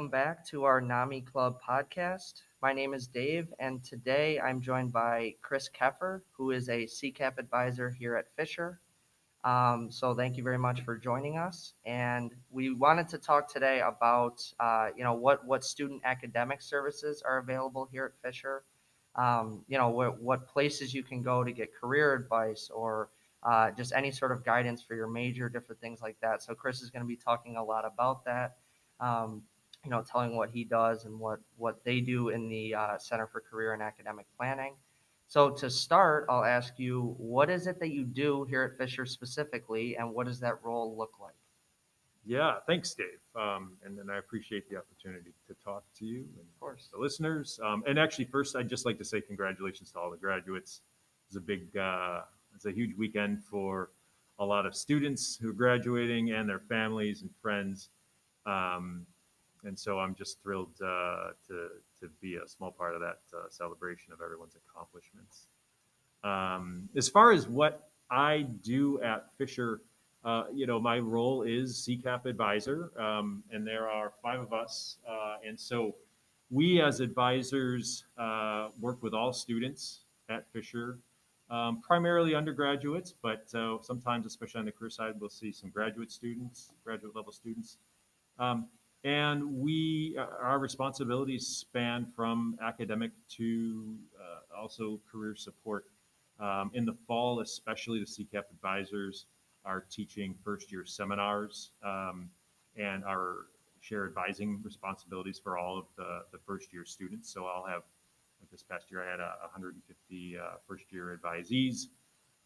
welcome back to our NAMI Club podcast. My name is Dave, and today I'm joined by Chris Keffer, who is a CCAP advisor here at Fisher. Um, so thank you very much for joining us. And we wanted to talk today about, uh, you know, what, what student academic services are available here at Fisher. Um, you know, what, what places you can go to get career advice or uh, just any sort of guidance for your major, different things like that. So Chris is going to be talking a lot about that. Um, you know, telling what he does and what what they do in the uh, Center for Career and Academic Planning. So to start, I'll ask you, what is it that you do here at Fisher specifically, and what does that role look like? Yeah, thanks, Dave. Um, and then I appreciate the opportunity to talk to you and Of course. the listeners. Um, and actually, first, I'd just like to say congratulations to all the graduates. It's a big, uh, it's a huge weekend for a lot of students who are graduating and their families and friends. Um, and so I'm just thrilled uh, to, to be a small part of that uh, celebration of everyone's accomplishments. Um, as far as what I do at Fisher, uh, you know, my role is CCAP advisor, um, and there are five of us. Uh, and so we, as advisors, uh, work with all students at Fisher, um, primarily undergraduates, but uh, sometimes, especially on the career side, we'll see some graduate students, graduate level students. Um, and we, uh, our responsibilities span from academic to uh, also career support. Um, in the fall, especially the CCAP advisors are teaching first year seminars um, and are share advising responsibilities for all of the, the first year students. So I'll have, like this past year, I had a 150 uh, first year advisees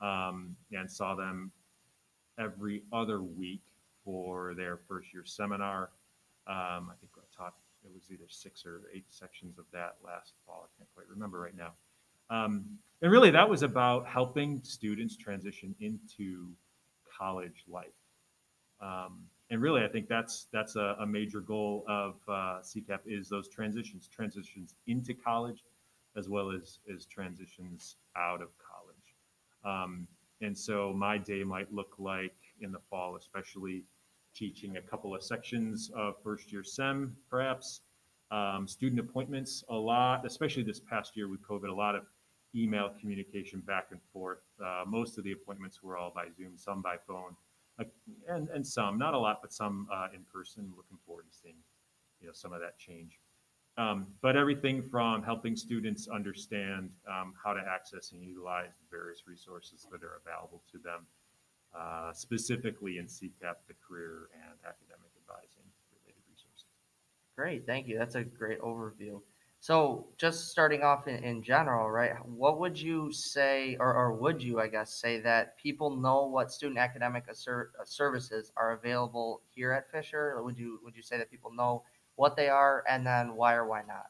um, and saw them every other week for their first year seminar. Um, I think I taught, it was either six or eight sections of that last fall. I can't quite remember right now. Um, and really, that was about helping students transition into college life. Um, and really, I think that's that's a, a major goal of uh, CCAP is those transitions, transitions into college, as well as as transitions out of college. Um, and so my day might look like in the fall, especially teaching a couple of sections of first year SEM, perhaps. Um, student appointments, a lot, especially this past year with COVID, a lot of email communication back and forth. Uh, most of the appointments were all by Zoom, some by phone, uh, and, and some, not a lot, but some uh, in person. Looking forward to seeing you know, some of that change. Um, but everything from helping students understand um, how to access and utilize the various resources that are available to them, uh, specifically in CCAP, the career and academic advising related resources. Great, thank you. That's a great overview. So just starting off in, in general, right? What would you say, or, or would you, I guess, say that people know what student academic assert, uh, services are available here at Fisher? Would you would you say that people know what they are, and then why or why not?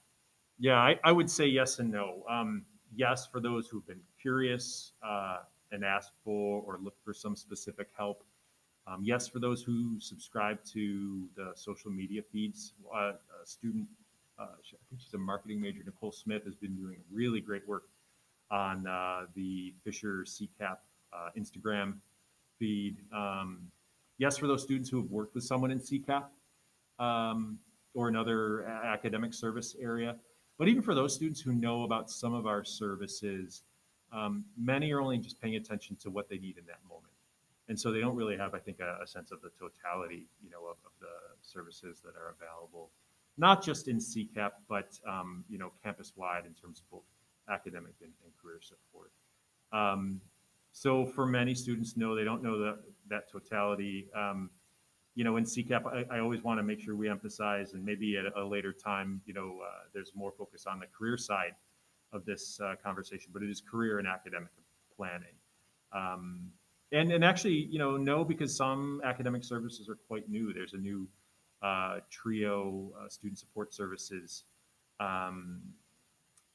Yeah, I, I would say yes and no. Um, yes, for those who've been curious uh, and ask for or look for some specific help. Um, yes, for those who subscribe to the social media feeds. Uh, a student, uh, I think she's a marketing major, Nicole Smith, has been doing really great work on uh, the Fisher CCAP uh, Instagram feed. Um, yes, for those students who have worked with someone in CCAP um, or another academic service area. But even for those students who know about some of our services, um, many are only just paying attention to what they need in that moment. And so they don't really have, I think, a, a sense of the totality, you know, of, of the services that are available, not just in CCAP, but, um, you know, campus-wide in terms of both academic and, and career support. Um, so for many students, no, they don't know that, that totality. Um, you know, in CCAP, I, I always want to make sure we emphasize, and maybe at a later time, you know, uh, there's more focus on the career side of this uh, conversation, but it is career and academic planning. Um, and, and actually, you know, no, because some academic services are quite new. There's a new uh, trio uh, student support services um,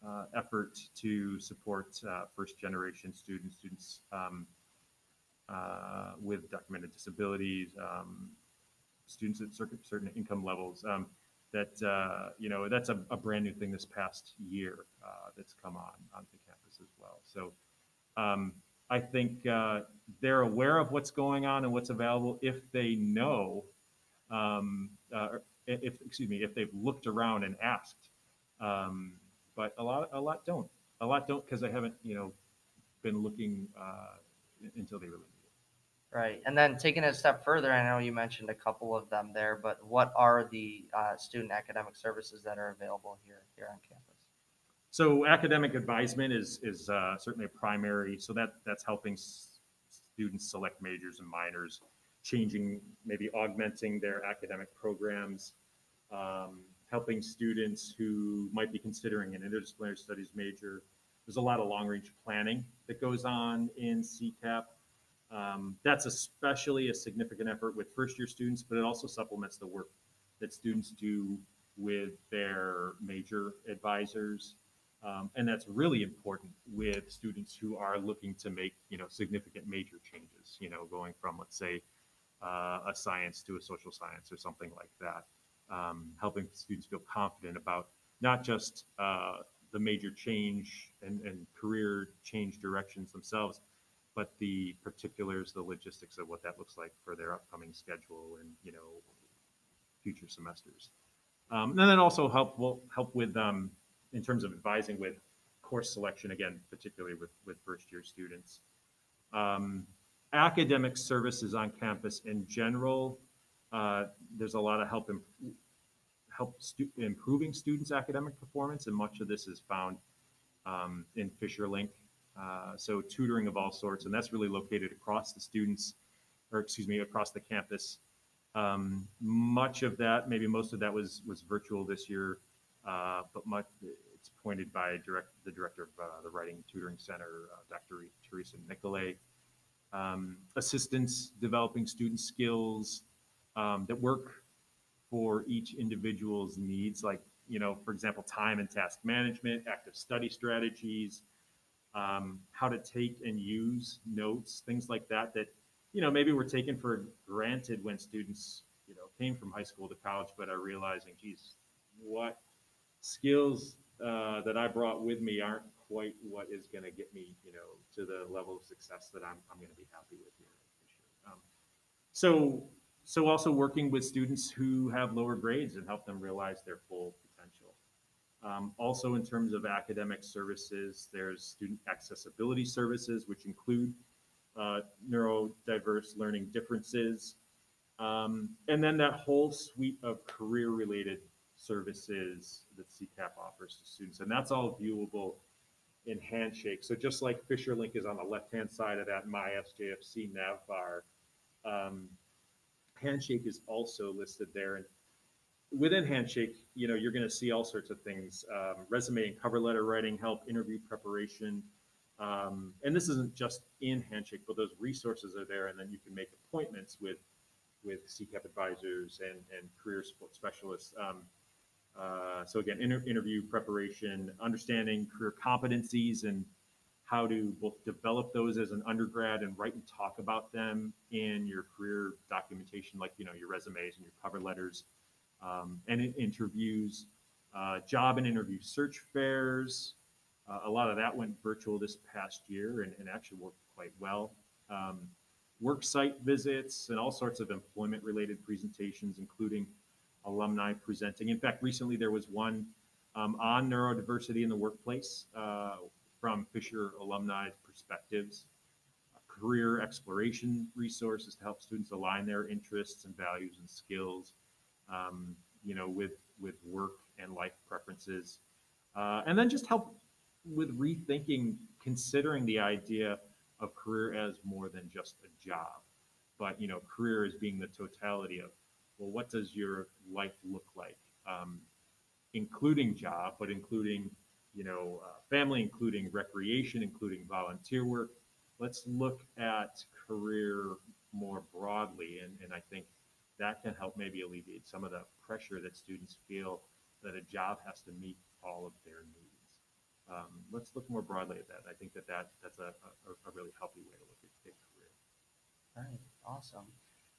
uh, effort to support uh, first generation students, students um, uh, with documented disabilities, um, students at certain, certain income levels. That uh, you know that's a, a, brand new thing this past year uh, that's come on onto campus as well. So um, I think uh, they're aware of what's going on and what's available if they know um, uh, if, excuse me, if they've looked around and asked. Um, but a lot, a lot don't. A lot don't because they haven't, you know, been looking uh, until they really. Right. And then taking it a step further, I know you mentioned a couple of them there, but what are the uh, student academic services that are available here here on campus? So academic advisement is is uh, certainly a primary. So that that's helping s- students select majors and minors, changing maybe augmenting their academic programs, um, helping students who might be considering an interdisciplinary studies major. There's a lot of long range planning that goes on in CCAP. Um, that's especially a significant effort with first year students, but it also supplements the work that students do with their major advisors. Um, and that's really important with students who are looking to make, you know, significant major changes, you know, going from, let's say, uh, a science to a social science or something like that. Um, helping students feel confident about not just uh, the major change and, and career change directions themselves, but the particulars, the logistics of what that looks like for their upcoming schedule and, you know, future semesters. Um, and then also help will help with um, in terms of advising with course selection again, particularly with with first year students. Um, academic services on campus in general, uh, there's a lot of help in, help stu- improving students' academic performance, and much of this is found um, in Fisher Link. Uh, so tutoring of all sorts, and that's really located across the students, or excuse me, across the campus. Um, much of that, maybe most of that was was virtual this year, uh, but much it's pointed by direct the director of uh, the Writing Tutoring Center, uh, Dr. Teresa Nicolay. Um, assistance developing student skills um, that work for each individual's needs, like you know, for example, time and task management, active study strategies, um, how to take and use notes, things like that. That you know, maybe were taken for granted when students, you know, came from high school to college, but are realizing, geez, what skills uh, that I brought with me aren't quite what is going to get me, you know, to the level of success that I'm, I'm going to be happy with here. year. Um, so, so also working with students who have lower grades and help them realize their full. Um, also, in terms of academic services, there's student accessibility services, which include uh, neurodiverse learning differences. Um, and then that whole suite of career related services that CCAP offers to students. And that's all viewable in Handshake. So just like Fisher Link is on the left hand side of that My SJFC nav bar, um, Handshake is also listed there. And within Handshake, you know, you're going to see all sorts of things um, resume and cover letter writing help, interview preparation. Um, and this isn't just in Handshake, but those resources are there, and then you can make appointments with with CCAP advisors and, and career support specialists. Um, uh, so again, inter- interview preparation, understanding career competencies, and how to both develop those as an undergrad and write and talk about them in your career documentation, like you know your resumes and your cover letters, um, and in interviews, uh, job and interview search fairs. Uh, a lot of that went virtual this past year and, and actually worked quite well. Um, work site visits and all sorts of employment related presentations, including alumni presenting. In fact, recently there was one um, on neurodiversity in the workplace uh, from Fisher alumni perspectives, career exploration resources to help students align their interests and values and skills, um, you know, with with work and life preferences, uh, and then just help with rethinking, considering the idea of career as more than just a job, but you know, career as being the totality of, well, what does your life look like, um, including job, but including, you know, uh, family, including recreation, including volunteer work. Let's look at career more broadly, and, and I think that can help maybe alleviate some of the pressure that students feel that a job has to meet all of their needs um, let's look more broadly at that. I think that, that that's a, a, a really healthy way to look at, at career. All right, awesome.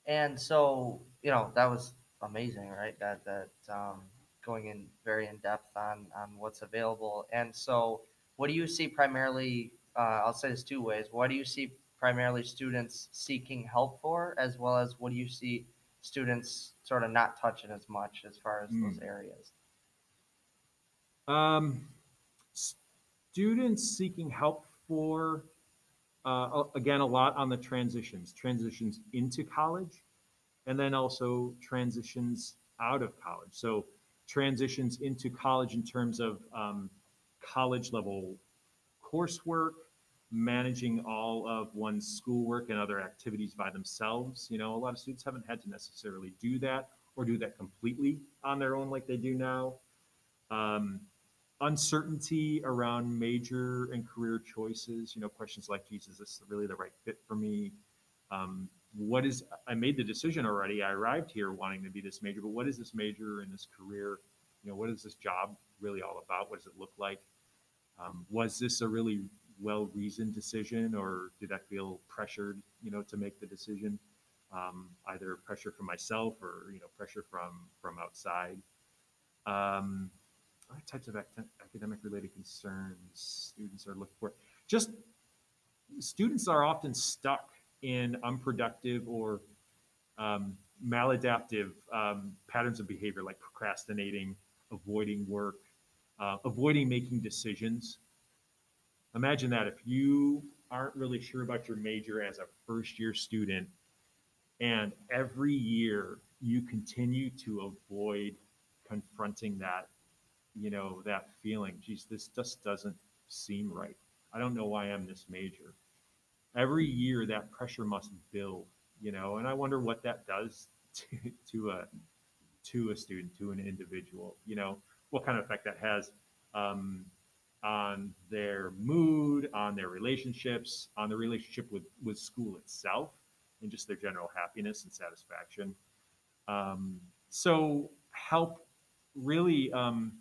And so, you know, that was amazing, right? That that um, going in very in depth on on what's available. And so, what do you see primarily? Uh, I'll say this two ways. What do you see primarily students seeking help for, as well as what do you see students sort of not touching as much as far as those Mm. areas? Um, students seeking help for, uh, again, a lot on the transitions, transitions into college, and then also transitions out of college. So transitions into college in terms of um, college level coursework, managing all of one's schoolwork and other activities by themselves. You know, a lot of students haven't had to necessarily do that or do that completely on their own like they do now. Um, uncertainty around major and career choices. You know, questions like, "Geez, is this really the right fit for me?" Um, what is? I made the decision already. I arrived here wanting to be this major, but what is this major in this career? You know, what is this job really all about? What does it look like? Um, was this a really well-reasoned decision, or did I feel pressured? You know, to make the decision. Um, either pressure from myself or you know pressure from from outside. Um, what types of acad- academic related concerns students are looking for? Just students are often stuck in unproductive or um, maladaptive um, patterns of behavior like procrastinating, avoiding work, uh, avoiding making decisions. Imagine that if you aren't really sure about your major as a first year student, and every year you continue to avoid confronting that you know, that feeling, geez, this just doesn't seem right. I don't know why I'm this major. Every year that pressure must build, you know, and I wonder what that does to, to a to a student, to an individual, you know, what kind of effect that has um, on their mood, on their relationships, on the relationship with with school itself, and just their general happiness and satisfaction. Um, so help really um,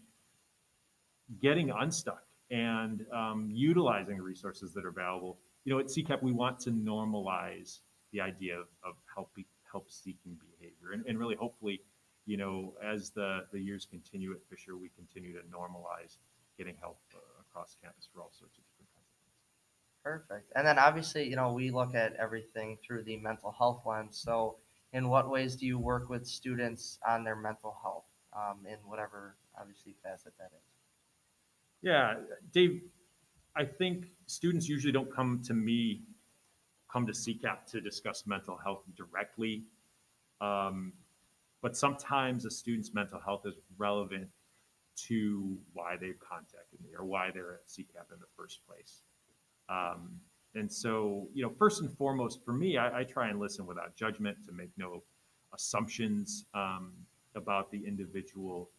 getting unstuck and um, utilizing resources that are available. You know, at CCAP, we want to normalize the idea of, of help, help seeking behavior. And, and really, hopefully, you know, as the, the years continue at Fisher, we continue to normalize getting help uh, across campus for all sorts of different kinds of things. Perfect. And then obviously, you know, we look at everything through the mental health lens. So, in what ways do you work with students on their mental health um, in whatever, obviously, facet that is? Yeah, Dave, I think students usually don't come to me, come to CCAP to discuss mental health directly. Um, but sometimes a student's mental health is relevant to why they've contacted me or why they're at CCAP in the first place. Um, and so, you know, first and foremost, for me, I, I try and listen without judgment to make no assumptions um, about the individual.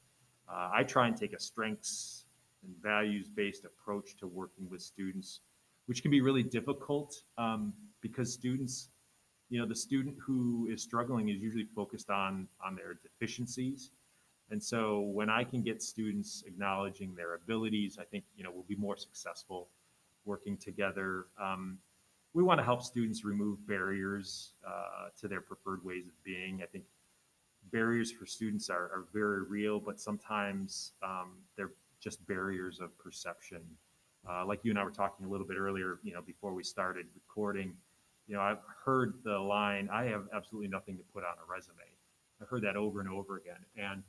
Uh, I try and take a strengths and values based approach to working with students, which can be really difficult um, because students, you know, the student who is struggling is usually focused on on their deficiencies. And so when I can get students acknowledging their abilities, I think, you know, we'll be more successful working together. Um, we want to help students remove barriers uh, to their preferred ways of being. I think barriers for students are, are very real, but sometimes um, they're just barriers of perception. Uh, like you and I were talking a little bit earlier, you know, before we started recording, you know, I've heard the line, I have absolutely nothing to put on a resume. I've heard that over and over again. And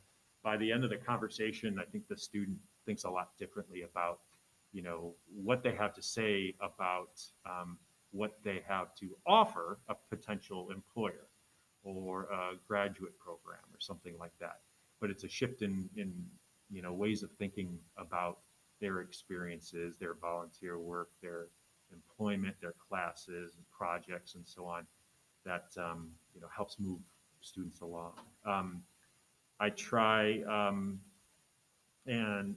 by the end of the conversation, I think the student thinks a lot differently about, you know, what they have to say about um, what they have to offer a potential employer or a graduate program or something like that. But it's a shift in, in you know ways of thinking about their experiences, their volunteer work, their employment, their classes and projects, and so on. That um, you know helps move students along. Um, I try um, and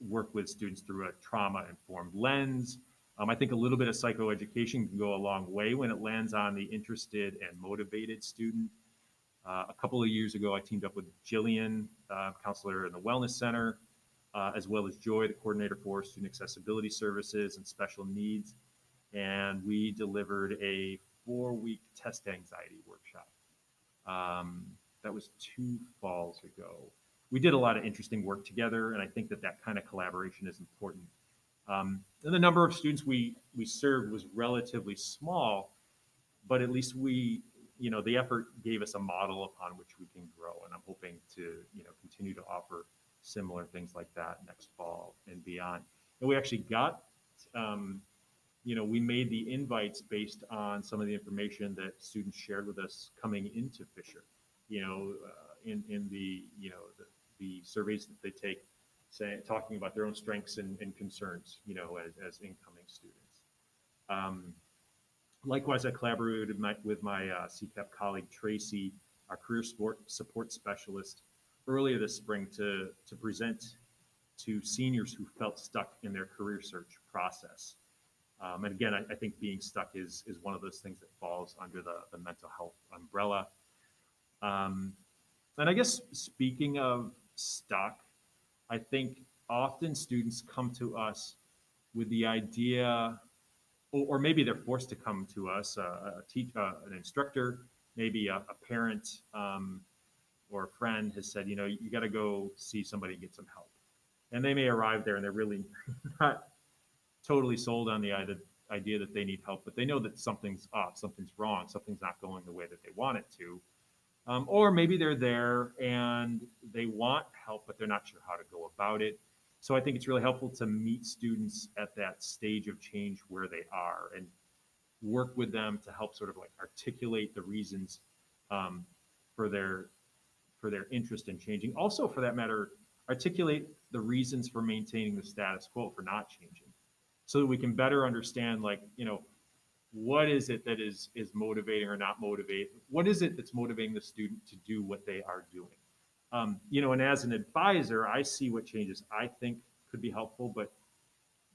work with students through a trauma-informed lens. Um, I think a little bit of psychoeducation can go a long way when it lands on the interested and motivated student. Uh, a couple of years ago, I teamed up with Jillian, uh, counselor in the Wellness Center, uh, as well as Joy, the coordinator for student accessibility services and special needs. And we delivered a four week test anxiety workshop. Um, that was two falls ago. We did a lot of interesting work together, and I think that that kind of collaboration is important. Um, and the number of students we, we served was relatively small, but at least we you know, the effort gave us a model upon which we can grow, and I'm hoping to, you know, continue to offer similar things like that next fall and beyond. And we actually got, um, you know, we made the invites based on some of the information that students shared with us coming into Fisher. You know, uh, in in the you know the, the surveys that they take, saying talking about their own strengths and, and concerns. You know, as, as incoming students. Um, likewise, I collaborated with my, with my uh, CCAP colleague Tracy, our career sport support specialist, earlier this spring to to present to seniors who felt stuck in their career search process. Um, and again, I, I, think being stuck is is one of those things that falls under the, the mental health umbrella. Um, and I guess speaking of stuck, I think often students come to us with the idea, or, or maybe they're forced to come to us, uh, a teach, uh, an instructor, maybe a, a parent um, or a friend has said, you know, you got to go see somebody and get some help. And they may arrive there and they're really not totally sold on the idea that they need help, but they know that something's off, something's wrong, something's not going the way that they want it to. Um, or maybe they're there and they want help, but they're not sure how to go about it. So I think it's really helpful to meet students at that stage of change where they are and work with them to help sort of like articulate the reasons um, for their for their interest in changing. Also, for that matter, articulate the reasons for maintaining the status quo for not changing, so that we can better understand like you know what is it that is is motivating or not motivating what is it that's motivating the student to do what they are doing? Um, you know and as an advisor i see what changes i think could be helpful but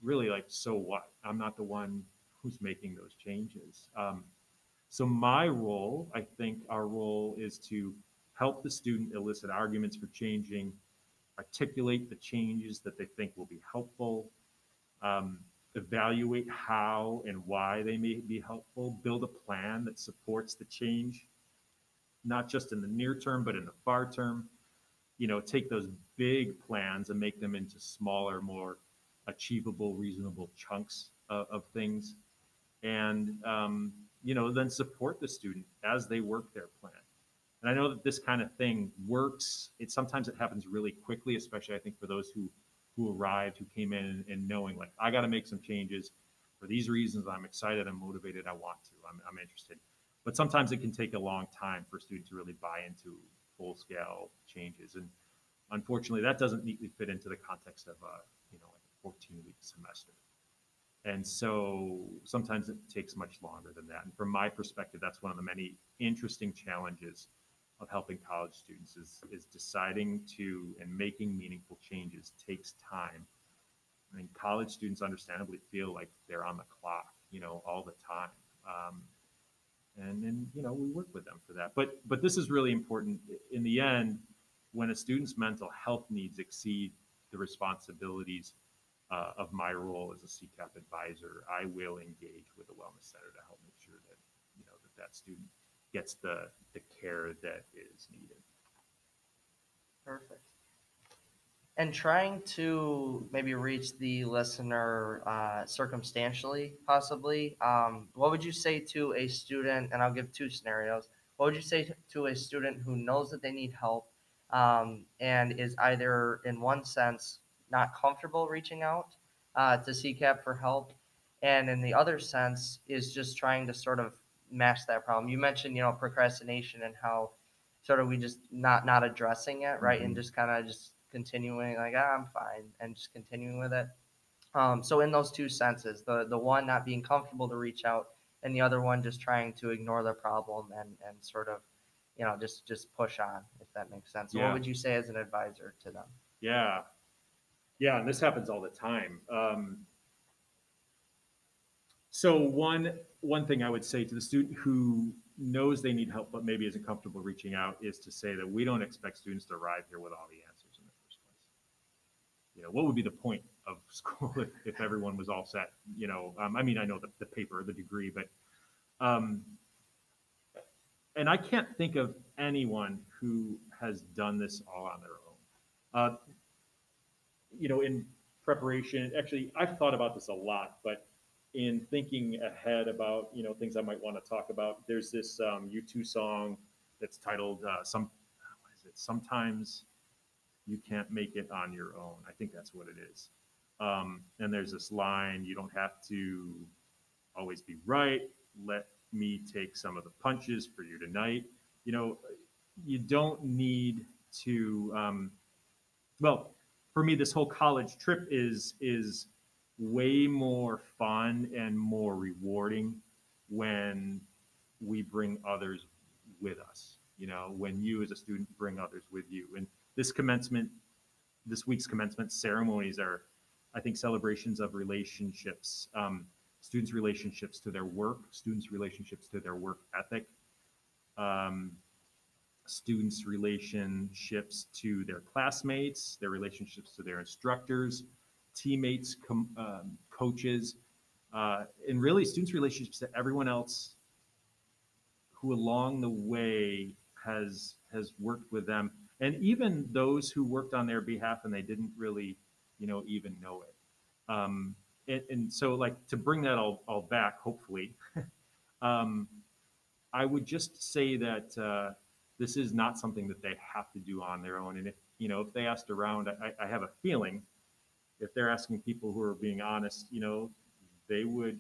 really like so what? I'm not the one who's making those changes. Um, so my role i think our role is to help the student elicit arguments for changing articulate the changes that they think will be helpful. Um, evaluate how and why they may be helpful, build a plan that supports the change, not just in the near term, but in the far term. You know, take those big plans and make them into smaller, more achievable, reasonable chunks of, of things. And, um, you know, then support the student as they work their plan. And I know that this kind of thing works. It sometimes it happens really quickly, especially I think for those who who arrived, who came in and, knowing like I got to make some changes for these reasons. I'm excited, I'm motivated, I want to, I'm, I'm interested. But sometimes it can take a long time for students to really buy into full scale changes, and unfortunately, that doesn't neatly fit into the context of a you know like a 14 week semester. And so sometimes it takes much longer than that. And from my perspective, that's one of the many interesting challenges of helping college students is, is deciding to and making meaningful changes takes time. I mean, college students understandably feel like they're on the clock, you know, all the time. Um, and then, you know, we work with them for that. But, but this is really important. In the end, when a student's mental health needs exceed the responsibilities uh, of my role as a CCAP advisor, I will engage with a Wellness Center to help make sure that, you know, that that student gets the, the care that is needed. Perfect. And trying to maybe reach the listener uh, circumstantially, possibly, um, what would you say to a student? And I'll give two scenarios. What would you say to a student who knows that they need help um, and is either, in one sense, not comfortable reaching out uh, to CCAP for help, and in the other sense, is just trying to sort of match that problem. You mentioned, you know, procrastination and how sort of we just not not addressing it, right, mm-hmm. and just kind of just continuing like ah, I'm fine and just continuing with it. Um, so in those two senses, the the one not being comfortable to reach out, and the other one just trying to ignore the problem and and sort of, you know, just just push on if that makes sense. Yeah. what would you say as an advisor to them? Yeah, yeah, and this happens all the time. Um, so one one thing I would say to the student who knows they need help but maybe isn't comfortable reaching out is to say that we don't expect students to arrive here with all the answers in the first place. You know, what would be the point of school if, if everyone was all set? You know, um, I mean, I know the, the paper, the degree, but um, and I can't think of anyone who has done this all on their own. Uh, you know, in preparation, actually, I've thought about this a lot, but in thinking ahead about you know things I might want to talk about, there's this um, U2 song that's titled uh, "Some." What is it? Sometimes you can't make it on your own. I think that's what it is. Um, and there's this line: "You don't have to always be right. Let me take some of the punches for you tonight." You know, you don't need to. Um, well, for me, this whole college trip is is way more fun and more rewarding when we bring others with us. You know, when you as a student bring others with you. And this commencement, this week's commencement ceremonies are, I think, celebrations of relationships, um, students' relationships to their work, students' relationships to their work ethic, um, students' relationships to their classmates, their relationships to their instructors, teammates, com- um, coaches, uh, and really students' relationships to everyone else who along the way has has worked with them, and even those who worked on their behalf and they didn't really, you know, even know it. Um, and, and, so, like to bring that all, all back, hopefully, um, I would just say that uh, this is not something that they have to do on their own. And if you know, if they asked around, I, I have a feeling if they're asking people who are being honest, you know, they would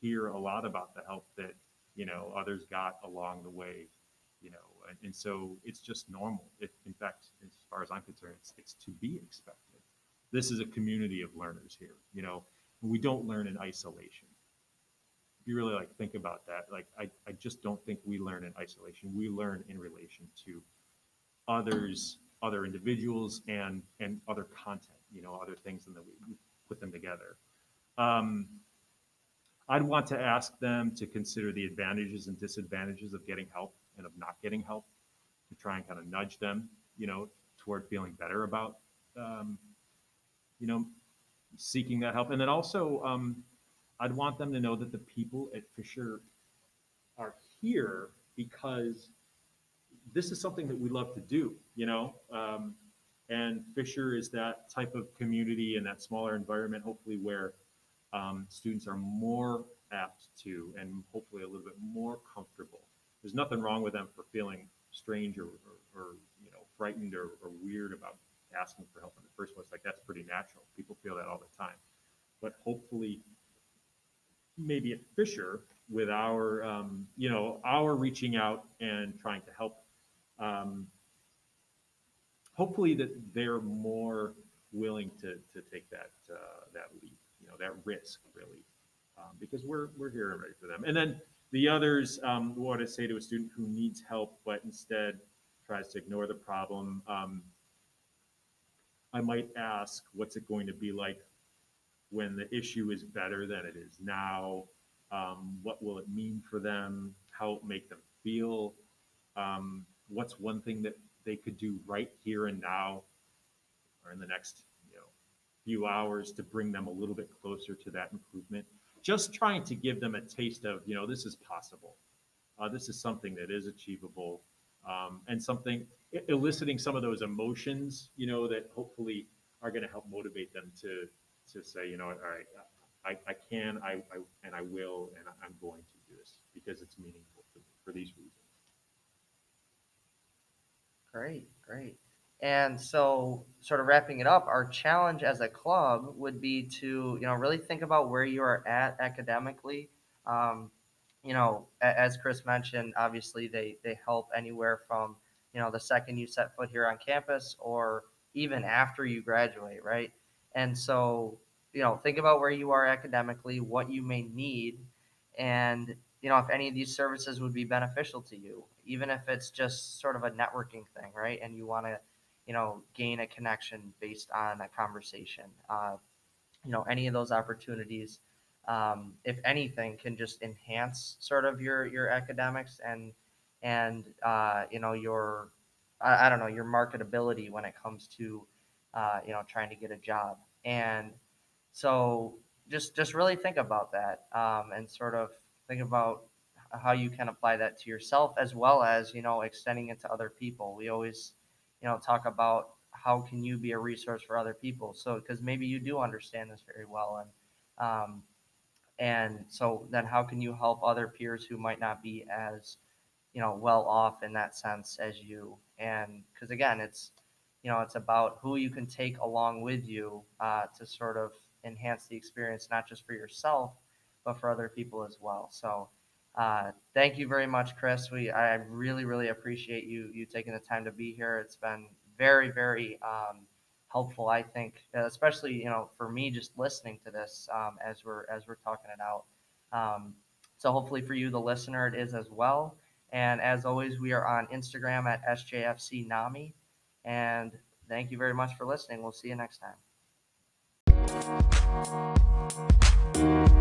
hear a lot about the help that, you know, others got along the way, you know, and, and so it's just normal. If, in fact, as far as I'm concerned, it's, it's to be expected. This is a community of learners here, you know, we don't learn in isolation. You really like think about that, like I, I just don't think we learn in isolation. We learn in relation to others, other individuals and and other content you know, other things and then we put them together. Um, I'd want to ask them to consider the advantages and disadvantages of getting help and of not getting help to try and kind of nudge them, you know, toward feeling better about, um, you know, seeking that help. And then also, um, I'd want them to know that the people at Fisher are here because this is something that we love to do, you know. Um, and Fisher is that type of community and that smaller environment, hopefully, where um, students are more apt to and hopefully a little bit more comfortable. There's nothing wrong with them for feeling strange or, or, or you know frightened or, or, weird about asking for help in the first place. Like that's pretty natural. People feel that all the time. But hopefully, maybe at Fisher, with our um, you know our reaching out and trying to help um, hopefully that they're more willing to, to take that uh, that leap, you know, that risk really, um, because we're we're here and ready for them. And then the others, um, what I say to a student who needs help but instead tries to ignore the problem, um, I might ask, what's it going to be like when the issue is better than it is now? Um, what will it mean for them? How it make them feel? What's one thing that they could do right here and now or in the next you know few hours to bring them a little bit closer to that improvement? Just trying to give them a taste of you know this is possible. Uh, this is something that is achievable. Um, and something eliciting some of those emotions you know that hopefully are going to help motivate them to to say you know all right I, I can I, I and I will and I'm going to do this because it's meaningful for, for these reasons Great, great. And so, sort of wrapping it up, our challenge as a club would be to, you know, really think about where you are at academically. Um, you know, as Chris mentioned, obviously they they help anywhere from, you know, the second you set foot here on campus or even after you graduate, right? And so, you know, think about where you are academically, what you may need, and you know, if any of these services would be beneficial to you, even if it's just sort of a networking thing, right? And you want to, you know, gain a connection based on a conversation. Uh, you know, any of those opportunities, um, if anything, can just enhance sort of your your academics and and uh, you know your I, I, don't know your marketability when it comes to uh, you know trying to get a job. And so just just really think about that um, and sort of think about how you can apply that to yourself as well as you know extending it to other people. We always you know talk about how can you be a resource for other people. So because maybe you do understand this very well and um, and so then how can you help other peers who might not be as you know well off in that sense as you? And because again it's you know it's about who you can take along with you uh, to sort of enhance the experience not just for yourself but for other people as well so uh, thank you very much chris we i really really appreciate you you taking the time to be here it's been very very um, helpful i think especially you know for me just listening to this um, as we're as we're talking it out um, so hopefully for you the listener it is as well and as always, we are on Instagram at SJFC NAMI. And thank you very much for listening. We'll see you next time.